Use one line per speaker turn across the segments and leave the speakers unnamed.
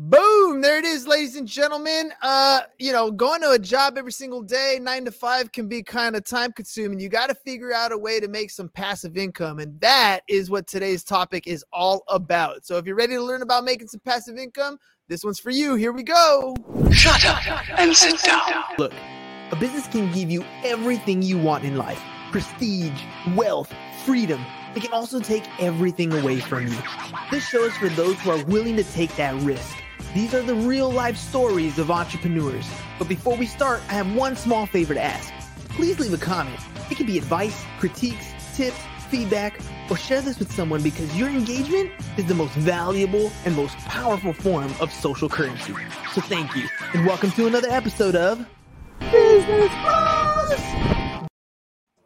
Boom! There it is, ladies and gentlemen. Uh, you know, going to a job every single day, nine to five, can be kind of time consuming. You got to figure out a way to make some passive income, and that is what today's topic is all about. So, if you're ready to learn about making some passive income, this one's for you. Here we go.
Shut up and sit down.
Look, a business can give you everything you want in life prestige, wealth, freedom. It can also take everything away from you. This show is for those who are willing to take that risk. These are the real life stories of entrepreneurs. But before we start, I have one small favor to ask. Please leave a comment. It can be advice, critiques, tips, feedback, or share this with someone because your engagement is the most valuable and most powerful form of social currency. So thank you, and welcome to another episode of Business Boss.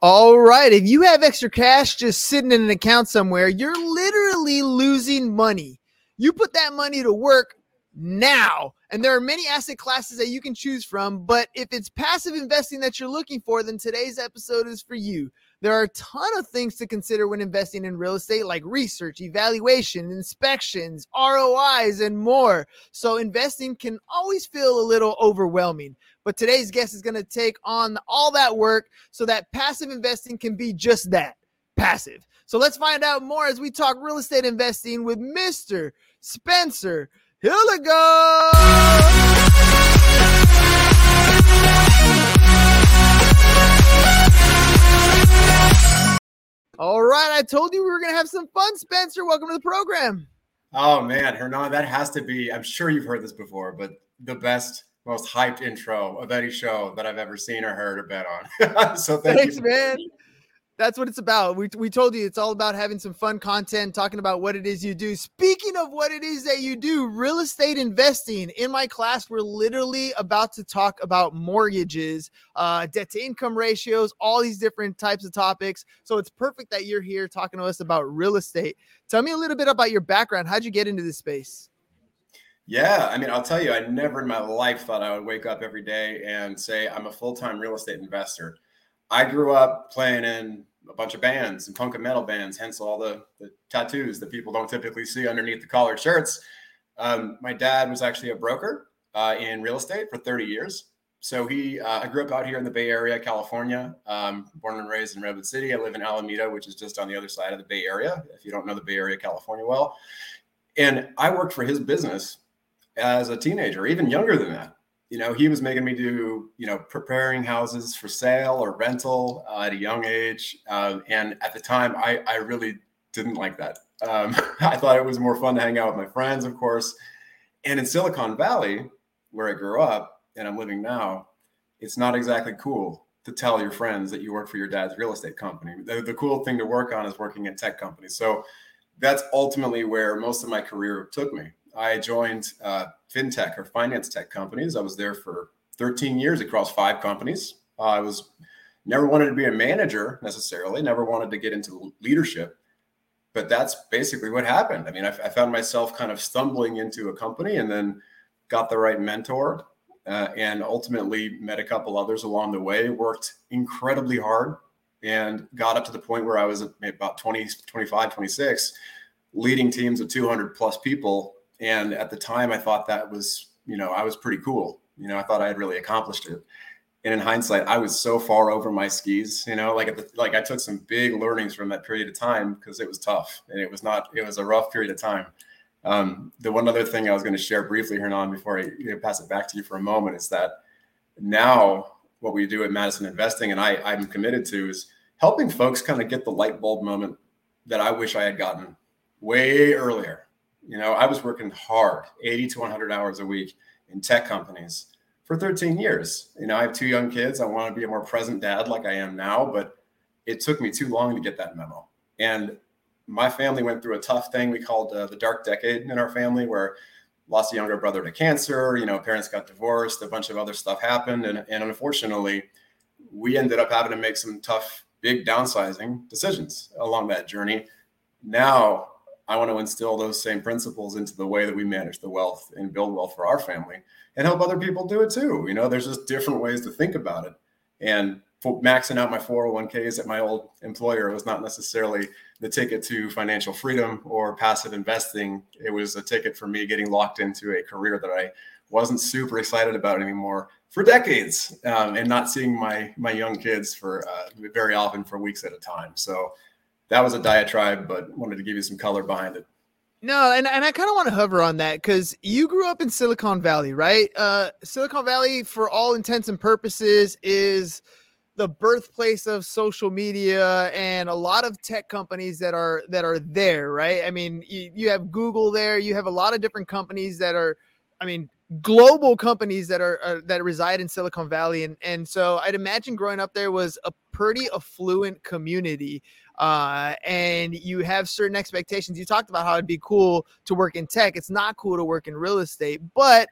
All right, if you have extra cash just sitting in an account somewhere, you're literally losing money. You put that money to work now. And there are many asset classes that you can choose from, but if it's passive investing that you're looking for, then today's episode is for you. There are a ton of things to consider when investing in real estate, like research, evaluation, inspections, ROIs, and more. So, investing can always feel a little overwhelming. But today's guest is going to take on all that work so that passive investing can be just that passive. So, let's find out more as we talk real estate investing with Mr. Spencer Hilligoss. All right, I told you we were going to have some fun, Spencer. Welcome to the program.
Oh man, Hernan, that has to be. I'm sure you've heard this before, but the best, most hyped intro of any show that I've ever seen or heard or bet on. so thank
Thanks,
you,
man that's what it's about. We, we told you it's all about having some fun content, talking about what it is you do. Speaking of what it is that you do, real estate investing. In my class, we're literally about to talk about mortgages, uh, debt to income ratios, all these different types of topics. So it's perfect that you're here talking to us about real estate. Tell me a little bit about your background. How'd you get into this space?
Yeah, I mean, I'll tell you, I never in my life thought I would wake up every day and say I'm a full time real estate investor. I grew up playing in a bunch of bands and punk and metal bands, hence all the, the tattoos that people don't typically see underneath the collared shirts. Um, my dad was actually a broker uh, in real estate for 30 years. So he, uh, I grew up out here in the Bay Area, California, um, born and raised in Redwood City. I live in Alameda, which is just on the other side of the Bay Area. If you don't know the Bay Area, California well, and I worked for his business as a teenager, even younger than that you know, he was making me do, you know, preparing houses for sale or rental uh, at a young age. Uh, and at the time, I, I really didn't like that. Um, I thought it was more fun to hang out with my friends, of course. And in Silicon Valley, where I grew up and I'm living now, it's not exactly cool to tell your friends that you work for your dad's real estate company. The, the cool thing to work on is working at tech companies. So that's ultimately where most of my career took me. I joined uh, fintech or finance tech companies. I was there for 13 years across five companies. Uh, I was never wanted to be a manager necessarily, never wanted to get into leadership. But that's basically what happened. I mean, I, I found myself kind of stumbling into a company and then got the right mentor uh, and ultimately met a couple others along the way, worked incredibly hard and got up to the point where I was about 20, 25, 26, leading teams of 200 plus people and at the time, I thought that was, you know, I was pretty cool. You know, I thought I had really accomplished it. And in hindsight, I was so far over my skis. You know, like at the, like I took some big learnings from that period of time because it was tough and it was not. It was a rough period of time. Um, the one other thing I was going to share briefly, Hernan, before I you know, pass it back to you for a moment, is that now what we do at Madison Investing, and I, I'm committed to, is helping folks kind of get the light bulb moment that I wish I had gotten way earlier. You know, I was working hard, 80 to 100 hours a week in tech companies for 13 years. You know, I have two young kids. I want to be a more present dad like I am now, but it took me too long to get that memo. And my family went through a tough thing we called uh, the dark decade in our family where lost a younger brother to cancer, you know, parents got divorced, a bunch of other stuff happened. And, and unfortunately, we ended up having to make some tough, big downsizing decisions along that journey. Now I want to instill those same principles into the way that we manage the wealth and build wealth for our family and help other people do it too. You know, there's just different ways to think about it. And maxing out my 401ks at my old employer was not necessarily the ticket to financial freedom or passive investing. It was a ticket for me getting locked into a career that I wasn't super excited about anymore for decades, um, and not seeing my my young kids for uh, very often for weeks at a time. So that was a diatribe, but wanted to give you some color behind it.
No, and, and I kind of want to hover on that because you grew up in Silicon Valley, right? Uh, Silicon Valley, for all intents and purposes, is the birthplace of social media and a lot of tech companies that are that are there, right? I mean, you, you have Google there, you have a lot of different companies that are, I mean, global companies that are, are that reside in Silicon Valley, and and so I'd imagine growing up there was a pretty affluent community uh, and you have certain expectations. You talked about how it'd be cool to work in tech. It's not cool to work in real estate, but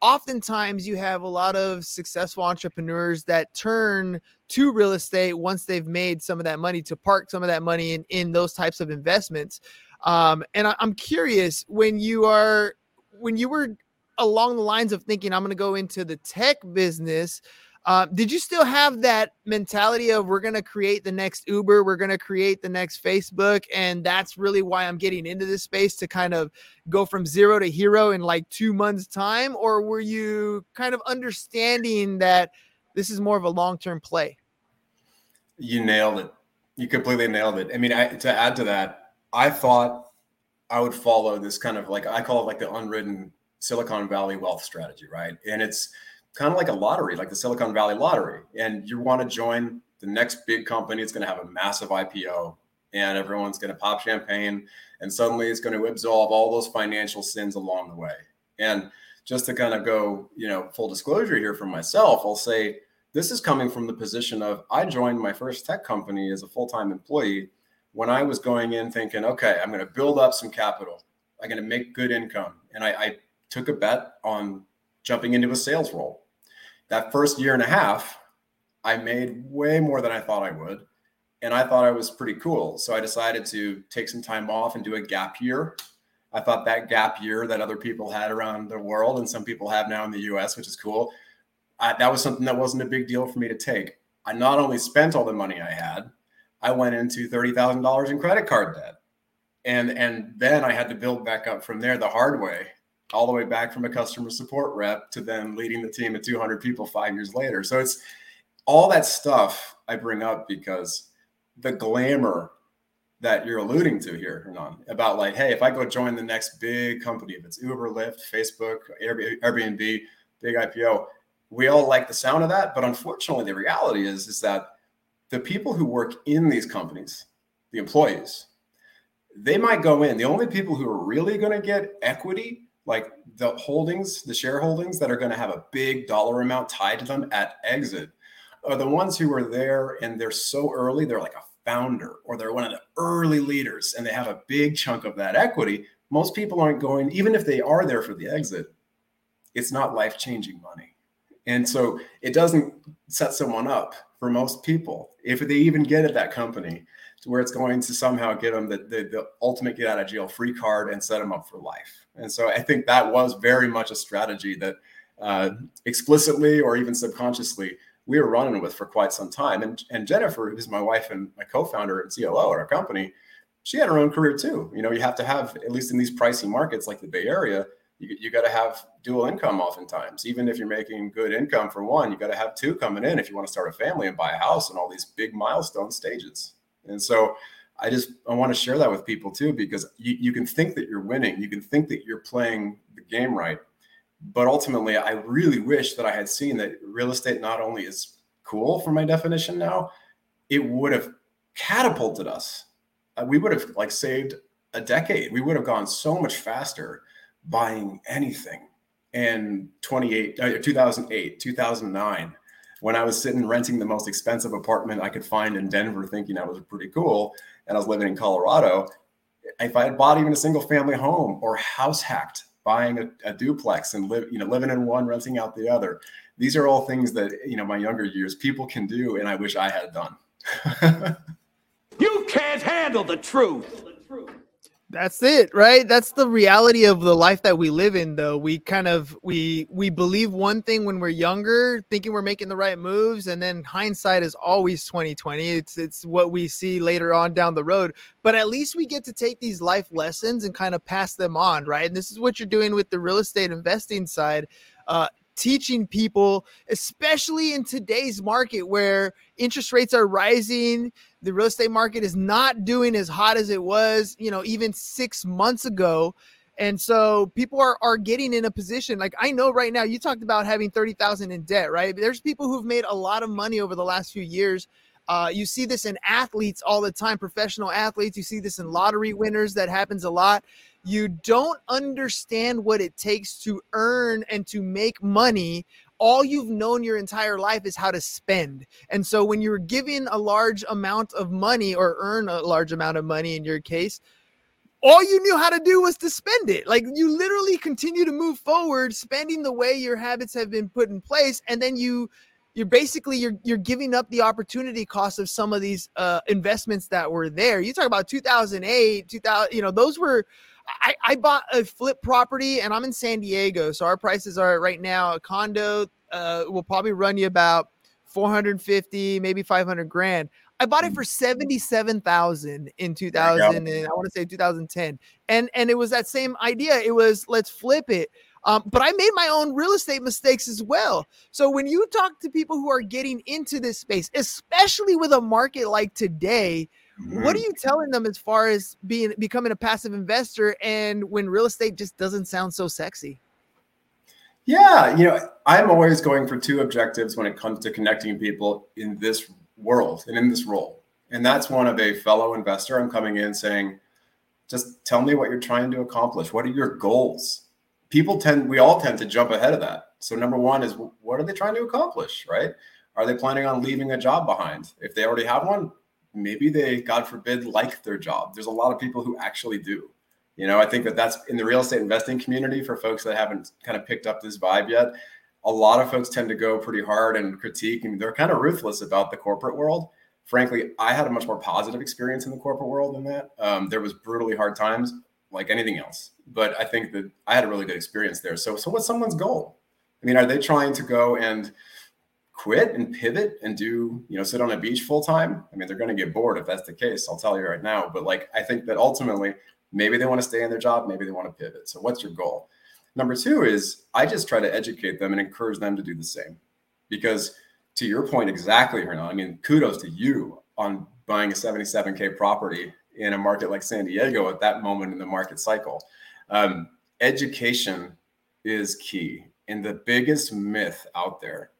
oftentimes you have a lot of successful entrepreneurs that turn to real estate once they've made some of that money to park some of that money in, in those types of investments. Um, and I, I'm curious when you are when you were along the lines of thinking I'm going to go into the tech business uh, did you still have that mentality of we're going to create the next Uber, we're going to create the next Facebook, and that's really why I'm getting into this space to kind of go from zero to hero in like two months' time? Or were you kind of understanding that this is more of a long term play?
You nailed it. You completely nailed it. I mean, I, to add to that, I thought I would follow this kind of like I call it like the unwritten Silicon Valley wealth strategy, right? And it's kind of like a lottery, like the Silicon Valley lottery. And you want to join the next big company. It's going to have a massive IPO and everyone's going to pop champagne. And suddenly it's going to absolve all those financial sins along the way. And just to kind of go, you know, full disclosure here from myself, I'll say this is coming from the position of I joined my first tech company as a full time employee when I was going in thinking, okay, I'm going to build up some capital. I'm going to make good income. And I, I took a bet on jumping into a sales role. That first year and a half, I made way more than I thought I would. And I thought I was pretty cool. So I decided to take some time off and do a gap year. I thought that gap year that other people had around the world and some people have now in the US, which is cool, I, that was something that wasn't a big deal for me to take. I not only spent all the money I had, I went into $30,000 in credit card debt. And, and then I had to build back up from there the hard way all the way back from a customer support rep to then leading the team of 200 people five years later. So it's all that stuff I bring up because the glamour that you're alluding to here, Hernan, about like, hey, if I go join the next big company, if it's Uber, Lyft, Facebook, Airbnb, big IPO, we all like the sound of that. But unfortunately, the reality is, is that the people who work in these companies, the employees, they might go in. The only people who are really going to get equity like the holdings, the shareholdings that are going to have a big dollar amount tied to them at exit are the ones who are there and they're so early, they're like a founder or they're one of the early leaders and they have a big chunk of that equity. Most people aren't going, even if they are there for the exit, it's not life changing money. And so it doesn't set someone up for most people if they even get at that company to where it's going to somehow get them the, the, the ultimate get out of jail free card and set them up for life. And so I think that was very much a strategy that uh, explicitly or even subconsciously we were running with for quite some time. And, and Jennifer, who's my wife and my co-founder and COO at our company, she had her own career too. You know, you have to have, at least in these pricey markets like the Bay Area, you, you got to have dual income oftentimes. Even if you're making good income for one, you got to have two coming in if you want to start a family and buy a house and all these big milestone stages. And so I just I want to share that with people too, because you, you can think that you're winning, you can think that you're playing the game right. But ultimately, I really wish that I had seen that real estate not only is cool for my definition now, it would have catapulted us. Uh, we would have like saved a decade. We would have gone so much faster buying anything in 28 uh, 2008 2009 when I was sitting renting the most expensive apartment I could find in Denver, thinking I was pretty cool, and I was living in Colorado, if I had bought even a single family home or house hacked, buying a, a duplex and live, you know, living in one, renting out the other, these are all things that you know my younger years people can do, and I wish I had done.
you can't handle the truth.
That's it, right? That's the reality of the life that we live in though. We kind of we we believe one thing when we're younger, thinking we're making the right moves, and then hindsight is always 2020. It's it's what we see later on down the road. But at least we get to take these life lessons and kind of pass them on, right? And this is what you're doing with the real estate investing side. Uh, teaching people, especially in today's market where interest rates are rising, the real estate market is not doing as hot as it was, you know, even six months ago. And so people are, are getting in a position like I know right now, you talked about having 30,000 in debt, right? There's people who've made a lot of money over the last few years. Uh, you see this in athletes all the time, professional athletes. You see this in lottery winners. That happens a lot you don't understand what it takes to earn and to make money all you've known your entire life is how to spend. And so when you're given a large amount of money or earn a large amount of money in your case, all you knew how to do was to spend it. Like you literally continue to move forward, spending the way your habits have been put in place, and then you you're basically you're you're giving up the opportunity cost of some of these uh, investments that were there. You talk about 2008, 2000, you know, those were I, I bought a flip property and I'm in San Diego. So our prices are right now a condo uh, will probably run you about 450, maybe 500 grand. I bought it for 77,000 in 2000 and I want to say 2010. And and it was that same idea. It was let's flip it. Um, but I made my own real estate mistakes as well. So when you talk to people who are getting into this space, especially with a market like today, Mm-hmm. What are you telling them as far as being becoming a passive investor and when real estate just doesn't sound so sexy?
Yeah, you know, I'm always going for two objectives when it comes to connecting people in this world and in this role. And that's one of a fellow investor. I'm coming in saying, just tell me what you're trying to accomplish. What are your goals? People tend, we all tend to jump ahead of that. So, number one is what are they trying to accomplish, right? Are they planning on leaving a job behind? If they already have one, maybe they, God forbid, like their job. There's a lot of people who actually do. You know, I think that that's in the real estate investing community for folks that haven't kind of picked up this vibe yet. A lot of folks tend to go pretty hard and critique, and they're kind of ruthless about the corporate world. Frankly, I had a much more positive experience in the corporate world than that. Um, there was brutally hard times, like anything else, but I think that I had a really good experience there. So, so what's someone's goal? I mean, are they trying to go and quit and pivot and do, you know, sit on a beach full time, I mean, they're going to get bored if that's the case. I'll tell you right now. But like, I think that ultimately, maybe they want to stay in their job, maybe they want to pivot. So, what's your goal? Number two is I just try to educate them and encourage them to do the same. Because to your point, exactly, Hernan, I mean, kudos to you on buying a 77K property in a market like San Diego at that moment in the market cycle. Um, education is key. And the biggest myth out there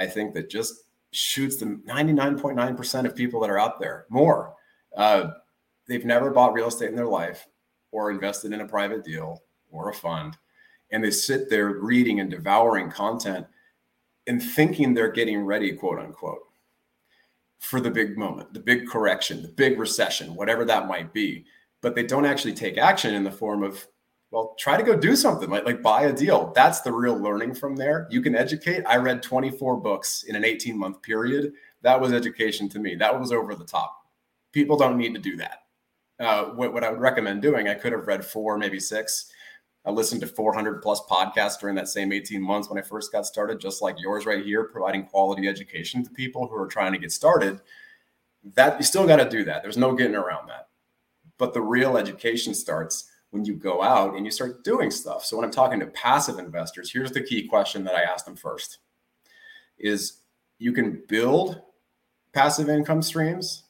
I think that just shoots the 99.9% of people that are out there more. Uh, they've never bought real estate in their life or invested in a private deal or a fund. And they sit there reading and devouring content and thinking they're getting ready, quote unquote, for the big moment, the big correction, the big recession, whatever that might be. But they don't actually take action in the form of well try to go do something like like buy a deal. That's the real learning from there. You can educate. I read 24 books in an 18 month period. That was education to me. That was over the top. People don't need to do that. Uh, what, what i would recommend doing i could have read four maybe six. I listened to 400 plus podcasts during that same 18 months when i first got started just like yours right here providing quality education to people who are trying to get started. That you still got to do that. There's no getting around that. But the real education starts when you go out and you start doing stuff. So when I'm talking to passive investors, here's the key question that I ask them first is you can build passive income streams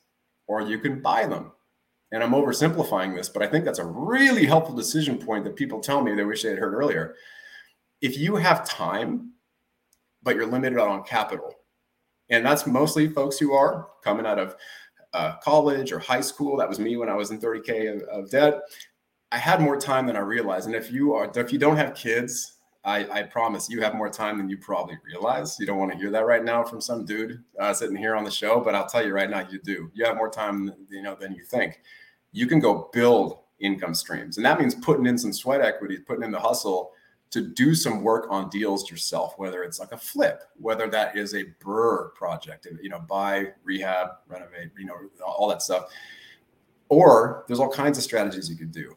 or you can buy them. And I'm oversimplifying this, but I think that's a really helpful decision point that people tell me they wish they had heard earlier. If you have time, but you're limited on capital, and that's mostly folks who are coming out of uh, college or high school. That was me when I was in 30K of, of debt. I had more time than I realized. And if you are, if you don't have kids, I, I, promise you have more time than you probably realize. You don't want to hear that right now from some dude uh, sitting here on the show, but I'll tell you right now, you do. You have more time, you know, than you think. You can go build income streams, and that means putting in some sweat equity, putting in the hustle to do some work on deals yourself. Whether it's like a flip, whether that is a BRRRR project, you know, buy, rehab, renovate, you know, all that stuff, or there's all kinds of strategies you could do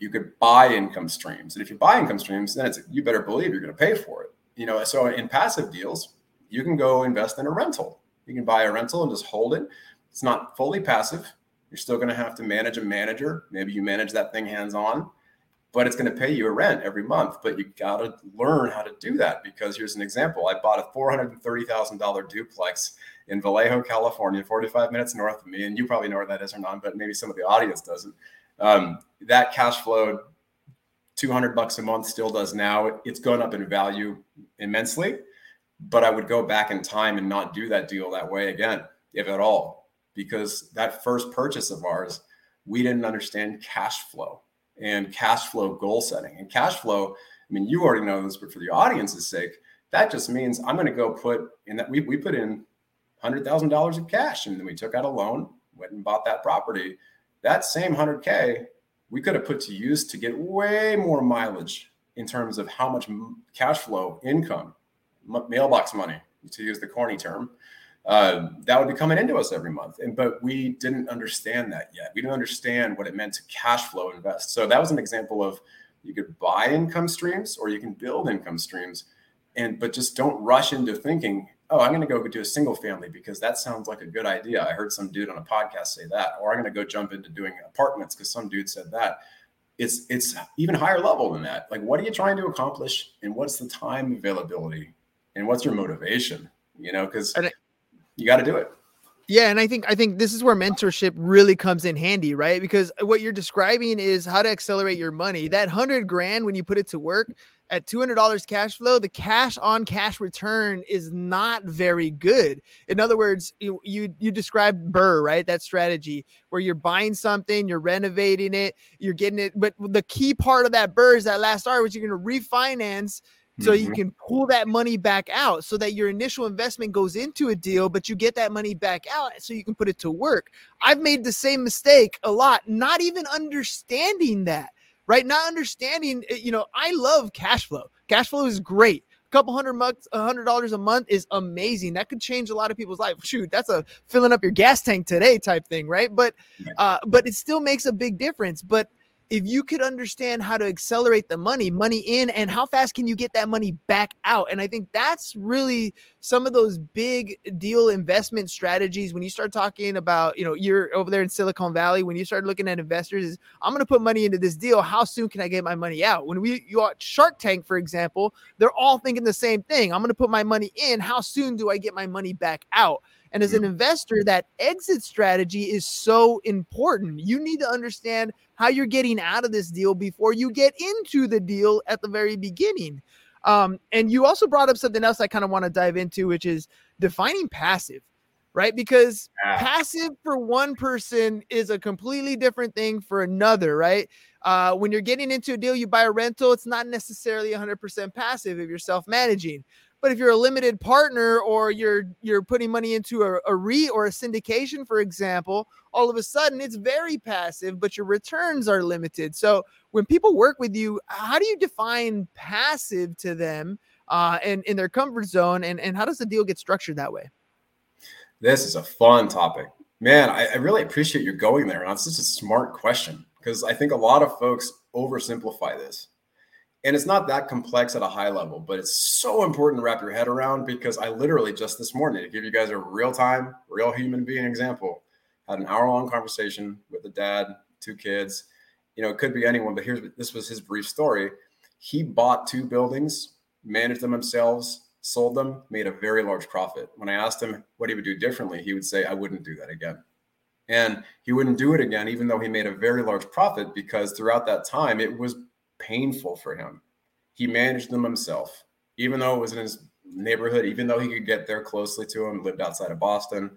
you could buy income streams. And if you buy income streams, then it's you better believe you're going to pay for it. You know, so in passive deals, you can go invest in a rental. You can buy a rental and just hold it. It's not fully passive. You're still going to have to manage a manager. Maybe you manage that thing hands on, but it's going to pay you a rent every month. But you got to learn how to do that because here's an example. I bought a $430,000 duplex in Vallejo, California, 45 minutes north of me. And you probably know where that is or not, but maybe some of the audience doesn't. Um, that cash flow 200 bucks a month, still does now. It's gone up in value immensely, but I would go back in time and not do that deal that way again, if at all, because that first purchase of ours, we didn't understand cash flow and cash flow goal setting. And cash flow, I mean, you already know this, but for the audience's sake, that just means I'm going to go put in that we, we put in $100,000 of cash and then we took out a loan, went and bought that property. That same 100K, we could have put to use to get way more mileage in terms of how much cash flow, income, mailbox money, to use the corny term, uh, that would be coming into us every month. And but we didn't understand that yet. We didn't understand what it meant to cash flow invest. So that was an example of you could buy income streams or you can build income streams, and but just don't rush into thinking oh, I'm going to go do a single family because that sounds like a good idea. I heard some dude on a podcast say that, or I'm going to go jump into doing apartments because some dude said that. It's it's even higher level than that. Like, what are you trying to accomplish, and what's the time availability, and what's your motivation? You know, because you got to do it.
Yeah, and I think I think this is where mentorship really comes in handy, right? Because what you're describing is how to accelerate your money. That hundred grand when you put it to work, at $200 cash flow, the cash on cash return is not very good. In other words, you, you you described BRRRR, right? That strategy where you're buying something, you're renovating it, you're getting it. But the key part of that BRRRR is that last R, which you're going to refinance so you mm-hmm. can pull that money back out so that your initial investment goes into a deal but you get that money back out so you can put it to work i've made the same mistake a lot not even understanding that right? Not understanding, eh, you know, I love cash flow. Cash flow is great. A couple hundred bucks, a hundred dollars a month is amazing. That could change a lot of people's life. Shoot, that's a filling up your gas tank today type thing, right? But, uh, but it still makes a big difference. But if you could understand how to accelerate the money, money in, and how fast can you get that money back out? And I think that's really some of those big deal investment strategies. When you start talking about, you know, you're over there in Silicon Valley, when you start looking at investors, is I'm going to put money into this deal. How soon can I get my money out? When we you watch Shark Tank, for example, they're all thinking the same thing. I'm going to put my money in. How soon do I get my money back out? And as an investor, that exit strategy is so important. You need to understand how you're getting out of this deal before you get into the deal at the very beginning. Um, and you also brought up something else I kind of want to dive into, which is defining passive, right? Because yeah. passive for one person is a completely different thing for another, right? Uh, when you're getting into a deal, you buy a rental, it's not necessarily 100% passive if you're self managing. But if you're a limited partner or you're you're putting money into a, a or a syndication, for example, all of a sudden it's very passive, but your returns are limited. So when people work with you, how do you define passive to them uh, and in their comfort zone, and and how does the deal get structured that way?
This is a fun topic, man. I, I really appreciate you going there, and it's just a smart question because I think a lot of folks oversimplify this and it's not that complex at a high level, but it's so important to wrap your head around because I literally just this morning, to give you guys a real time, real human being example, had an hour long conversation with a dad, two kids. You know, it could be anyone, but here's this was his brief story. He bought two buildings, managed them themselves, sold them, made a very large profit. When I asked him what he would do differently, he would say, I wouldn't do that again. And he wouldn't do it again, even though he made a very large profit, because throughout that time, it was painful for him. He managed them himself, even though it was in his neighborhood, even though he could get there closely to him, lived outside of Boston,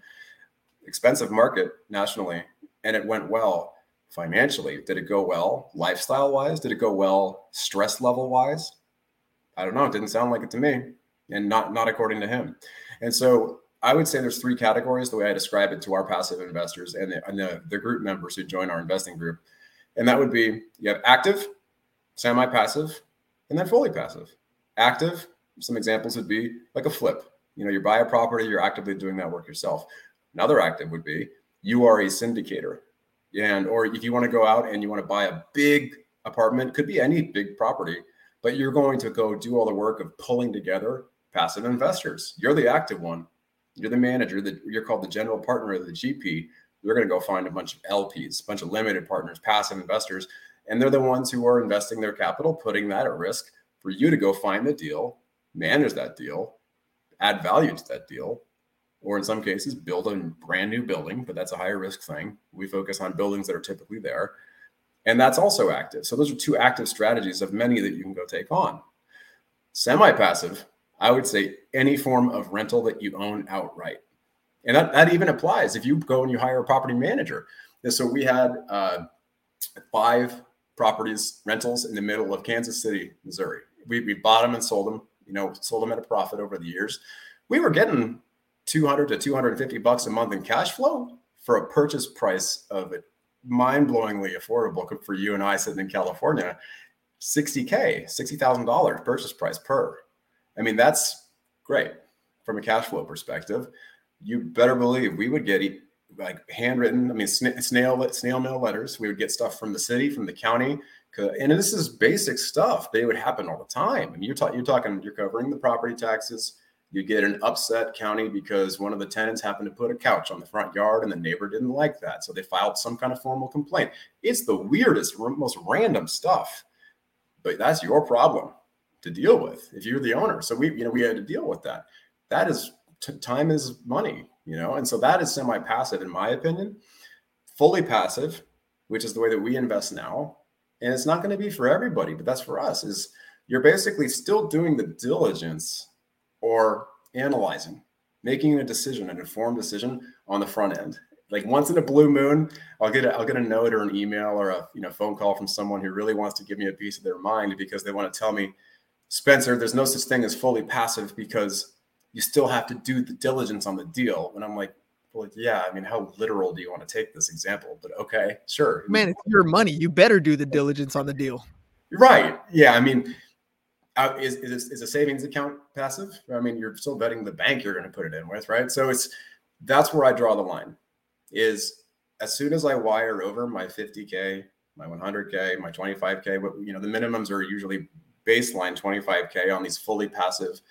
expensive market nationally, and it went well financially. Did it go well lifestyle wise? Did it go well stress level wise? I don't know. It didn't sound like it to me, and not not according to him. And so I would say there's three categories the way I describe it to our passive investors and the, and the, the group members who join our investing group. And that would be you have active, semi passive, and then fully passive. Active, some examples would be like a flip. You know, you buy a property, you're actively doing that work yourself. Another active would be you are a syndicator. And or if you want to go out and you want to buy a big apartment, could be any big property, but you're going to go do all the work of pulling together passive investors. You're the active one. You're the manager. That you're called the general partner of the GP. You're going to go find a bunch of LPs, a bunch of limited partners, passive investors, and they're the ones who are investing their capital, putting that at risk for you to go find the deal, manage that deal, add value to that deal, or in some cases, build a brand new building, but that's a higher risk thing. We focus on buildings that are typically there. And that's also active. So those are two active strategies of many that you can go take on. Semi passive, I would say any form of rental that you own outright. And that, that even applies if you go and you hire a property manager. And so we had uh, five properties, rentals in the middle of Kansas City, Missouri. We, we bought them and sold them, you know, sold them at a profit over the years. We were getting 200 to 250 bucks a month in cash flow for a purchase price of it mind-blowingly affordable for you and I sitting in California 60k $60,000 purchase price per I mean that's great from a cash flow perspective you better believe we would get like handwritten I mean snail snail mail letters we would get stuff from the city from the county and this is basic stuff they would happen all the time and you're, ta- you're talking you're covering the property taxes you get an upset county because one of the tenants happened to put a couch on the front yard and the neighbor didn't like that. So they filed some kind of formal complaint. It's the weirdest, most random stuff. But that's your problem to deal with if you're the owner. So we, you know, we had to deal with that. That is t- time is money, you know, and so that is semi-passive in my opinion. Fully passive, which is the way that we invest now, and it's not going to be for everybody, but that's for us. Is you're basically still doing the diligence or analyzing, making a decision, an informed decision on the front end. Like once in a blue moon, I'll get a, I'll get a note or an email or a you know phone call from someone who really wants to give me a piece of their mind because they want to tell me, Spencer, there's no such thing as fully passive because you still have to do the diligence on the deal. And I'm like, well, yeah, I mean, how literal do you want to take this example? But okay, sure.
Man, it's your money. You better do the diligence on the deal.
Right. Yeah. I mean, uh, is, is, is a savings account passive? I mean, you're still betting the bank you're going to put it in with, right? So it's that's where I draw the line. Is as soon as I wire over my 50k, my 100k, my 25k, what you know, the minimums are usually baseline 25k on these fully passive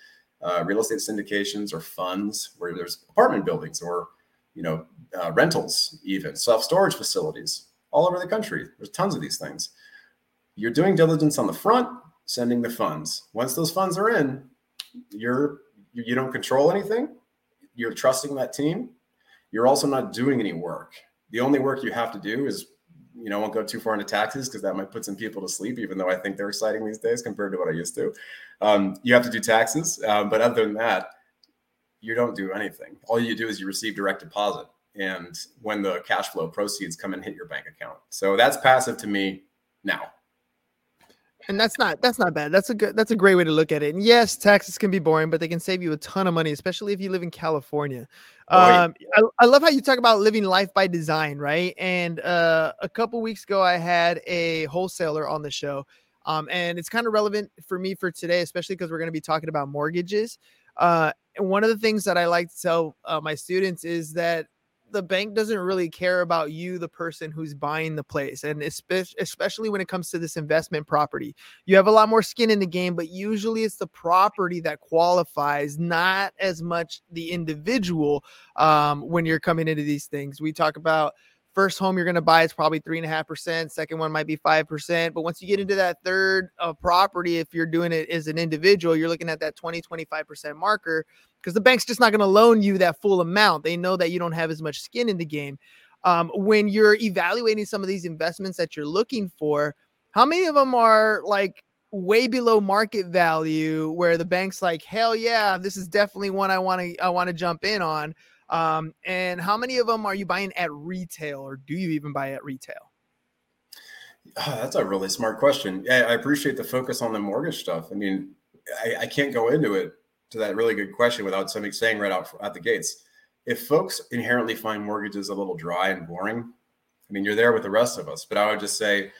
uh, real estate syndications or funds where there's apartment buildings or you know uh, rentals, even self storage facilities all over the country. There's tons of these things. You're doing diligence on the front sending the funds. Once those funds are in, you're you don't control anything. You're trusting that team. You're also not doing any work. The only work you have to do is, you know, won't go too far into taxes because that might put some people to sleep, even though I think they're exciting these days compared to what I used to. Um, you have to do taxes, um, but other than that, you don't do anything. All you do is you receive direct deposit, and when the cash flow proceeds come and hit your bank account. So that's passive to me now
and that's not that's not bad. That's a good that's a great way to look at it. And yes, taxes can be boring, but they can save you a ton of money, especially if you live in California. Oh, um, I, I, love how you talk about living life by design, right? And uh, a couple weeks ago, I had a wholesaler on the show, um, and it's kind of relevant for me for today, especially because we're going to be talking about mortgages. Uh, and one of the things that I like to tell uh, my students is that the bank doesn't really care about you, the person who's buying the place. And especially when it comes to this investment property, you have a lot more skin in the game, but usually it's the property that qualifies, not as much the individual um, when you're coming into these things. We talk about first home you're going to buy is probably three and a half percent. Second one might be five percent. But once you get into that third uh, property, if you're doing it as an individual, you're looking at that 20, 25 percent marker because the bank's just not going to loan you that full amount. They know that you don't have as much skin in the game. Um, when you're evaluating some of these investments that you're looking for, how many of them are like way below market value where the bank's like, hell yeah, this is definitely one I want to I want to jump in on um, and how many of them are you buying at retail, or do you even buy at retail?
Oh, that's a really smart question. I, I appreciate the focus on the mortgage stuff. I mean, I, I, can't go into it to that really good question without somebody saying right out at the gates. If folks inherently find mortgages a little dry and boring, I mean, you're there with the rest of us. But I would just say,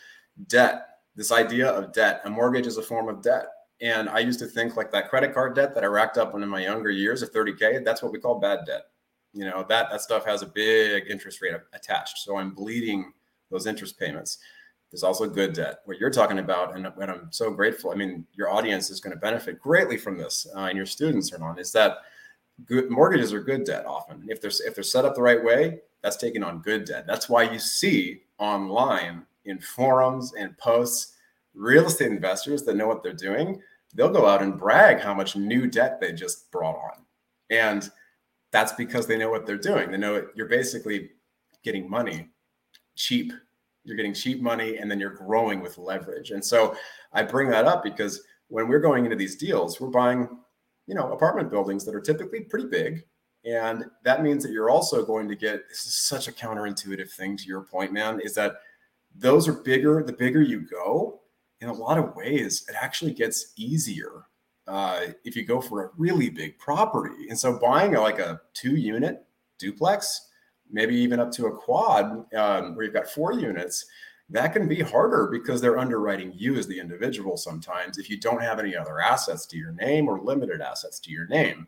debt. This idea of debt. A mortgage is a form of debt. And I used to think like that credit card debt that I racked up when in my younger years of 30K, that's what we call bad debt you know that that stuff has a big interest rate attached so i'm bleeding those interest payments There's also good debt. What you're talking about, and, and I'm so grateful. I mean, your audience is going to benefit greatly from this, uh, and your students are on. Is that good mortgages are good debt often. If they're if they're set up the right way, that's taking on good debt. That's why you see online in forums and posts real estate investors that know what they're doing. They'll go out and brag how much new debt they just brought on, and that's because they know what they're doing. They know you're basically getting money cheap. You're getting cheap money, and then you're growing with leverage. And so I bring that up because when we're going into these deals, we're buying you know, apartment buildings that are typically pretty big. And that means that you're also going to get this is such a counterintuitive thing to your point, man, is that those are bigger. The bigger you go, in a lot of ways, it actually gets easier uh, if you go for a really big property. And so buying like a two unit duplex, maybe even up to a quad um, where you've got four units, that can be harder because they're underwriting you as the individual sometimes if you don't have any other assets to your name or limited assets to your name.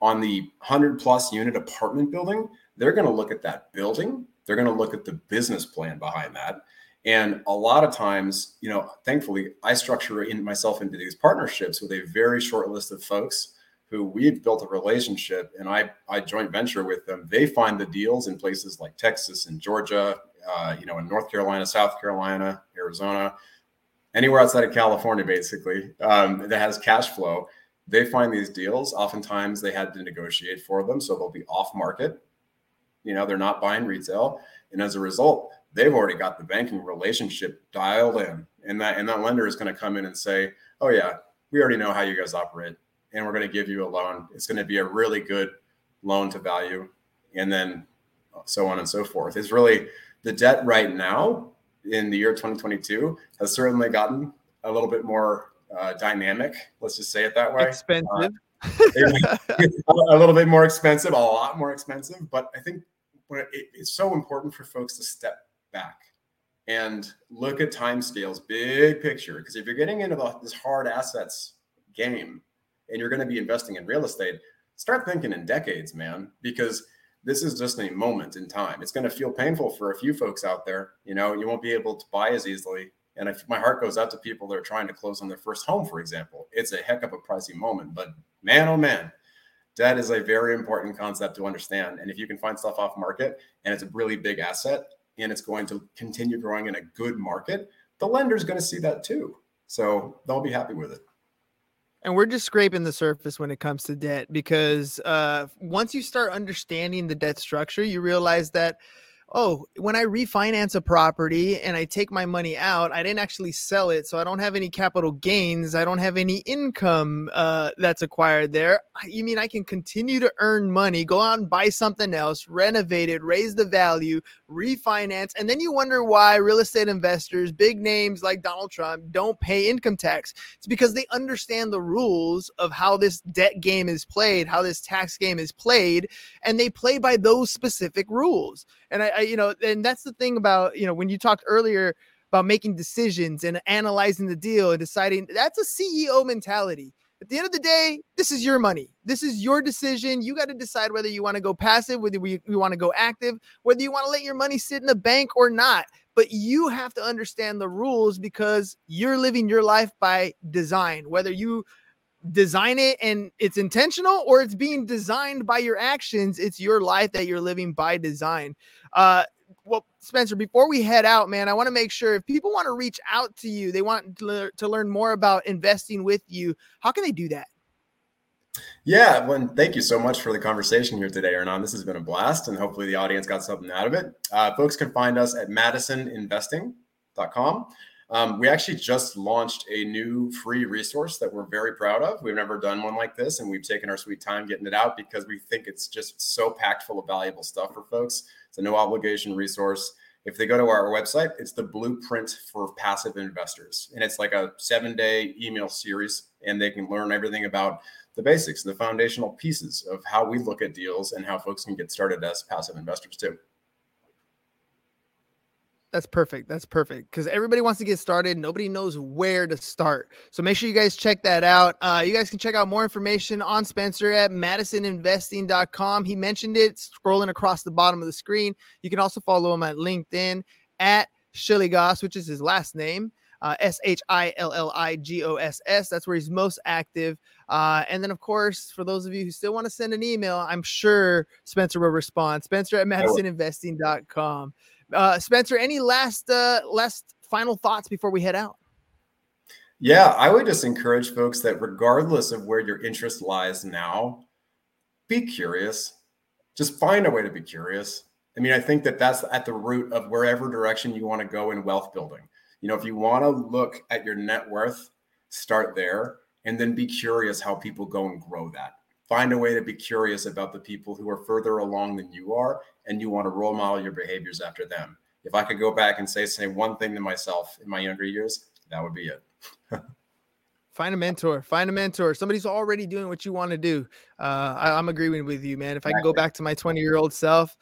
On the 100 plus unit apartment building, they're going to look at that building, they're going to look at the business plan behind that. And a lot of times, you know, thankfully, I structure in myself into these partnerships with a very short list of folks who we've built a relationship and I, I joint venture with them. They find the deals in places like Texas and Georgia, uh, you know, in North Carolina, South Carolina, Arizona, anywhere outside of California, basically, um, that has cash flow. They find these deals. Oftentimes, they had to negotiate for them, so they'll be off market. You know, they're not buying retail, and as a result, they've already got the banking relationship dialed in, and that and that lender is going to come in and say, "Oh yeah, we already know how you guys operate, and we're going to give you a loan. It's going to be a really good loan to value, and then so on and so forth." It's really the debt right now in the year 2022 has certainly gotten a little bit more uh, dynamic. Let's just say it that way.
Expensive. Uh,
a little bit more expensive, a lot more expensive. But I think it, it's so important for folks to step back and look at timescales, big picture. Because if you're getting into the, this hard assets game and you're going to be investing in real estate, start thinking in decades, man. Because this is just a moment in time. It's going to feel painful for a few folks out there. You know, you won't be able to buy as easily. And if my heart goes out to people that are trying to close on their first home, for example, it's a heck of a pricey moment. But man, oh man, debt is a very important concept to understand. And if you can find stuff off market and it's a really big asset and it's going to continue growing in a good market, the lender's going to see that too. So they'll be happy with it
and we're just scraping the surface when it comes to debt because uh, once you start understanding the debt structure you realize that oh, when I refinance a property and I take my money out, I didn't actually sell it. So I don't have any capital gains. I don't have any income uh, that's acquired there. You mean I can continue to earn money, go out and buy something else, renovate it, raise the value, refinance. And then you wonder why real estate investors, big names like Donald Trump, don't pay income tax. It's because they understand the rules of how this debt game is played, how this tax game is played, and they play by those specific rules. And I, I, you know, and that's the thing about, you know, when you talked earlier about making decisions and analyzing the deal and deciding that's a CEO mentality. At the end of the day, this is your money. This is your decision. You got to decide whether you want to go passive, whether you, want to go active, whether you want to let your money sit in a bank or not. But you have to understand the rules because you're living your life by design. Whether you design it and it's intentional or it's being designed by your actions, it's your life that you're living by design. Uh, well, Spencer, before we head out, man, I want to make sure if people want to reach out to you, they want to, le- to learn more about investing with you, how can they do that?
Yeah, well, thank you so much for the conversation here today, Hernan. This has been a blast, and hopefully the audience got something out of it. Uh, folks can find us at madisoninvesting.com. Um, we actually just launched a new free resource that we're very proud of. We've never done one like this, and we've taken our sweet time getting it out because we think it's just so packed full of valuable stuff for folks. It's a no obligation resource. If they go to our website, it's the blueprint for passive investors. And it's like a seven day email series, and they can learn everything about the basics, the foundational pieces of how we look at deals and how folks can get started as passive investors too.
That's perfect. That's perfect because everybody wants to get started. Nobody knows where to start. So make sure you guys check that out. Uh, you guys can check out more information on Spencer at madisoninvesting.com. He mentioned it scrolling across the bottom of the screen. You can also follow him at LinkedIn at Shilligoss, which is his last name. Uh, S H I L L I G O S S. That's where he's most active. Uh, and then, of course, for those of you who still want to send an email, I'm sure Spencer will respond. Spencer at MadisonInvesting.com. Uh, Spencer, any last uh, last final thoughts before we head out?
Yeah, I would just encourage folks that regardless of where your interest lies now, be curious. Just find a way to be curious. I mean, I think that that's at the root of wherever direction you want to go in wealth building. You know, if you want to look at your net worth, start there and then be curious how people go and grow that. Find a way to be curious about the people who are further along than you are and you want to role model your behaviors after them. If I could go back and say say one thing to myself in my younger years, that would be it.
Find a mentor. Find a mentor. Somebody's already doing what you want to do. Uh, I, am agreeing with you, man. If I can go back to my 20 year old self,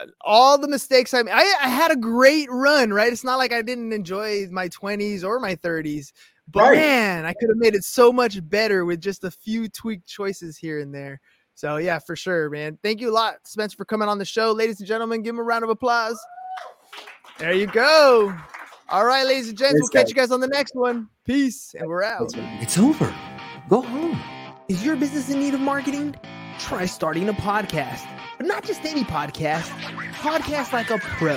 uh, all the mistakes I, I I had a great run, right? It's not like I didn't enjoy my 20s or my 30s, but right. man, I could have made it so much better with just a few tweaked choices here and there. So yeah, for sure, man. Thank you a lot, Spencer, for coming on the show, ladies and gentlemen. Give him a round of applause. There you go. All right, ladies and gents, we'll catch you guys on the next one. Peace, and we're out.
It's over. Go home.
Is your business in need of marketing? Try starting a podcast, but not just any podcast. Podcast like a pro.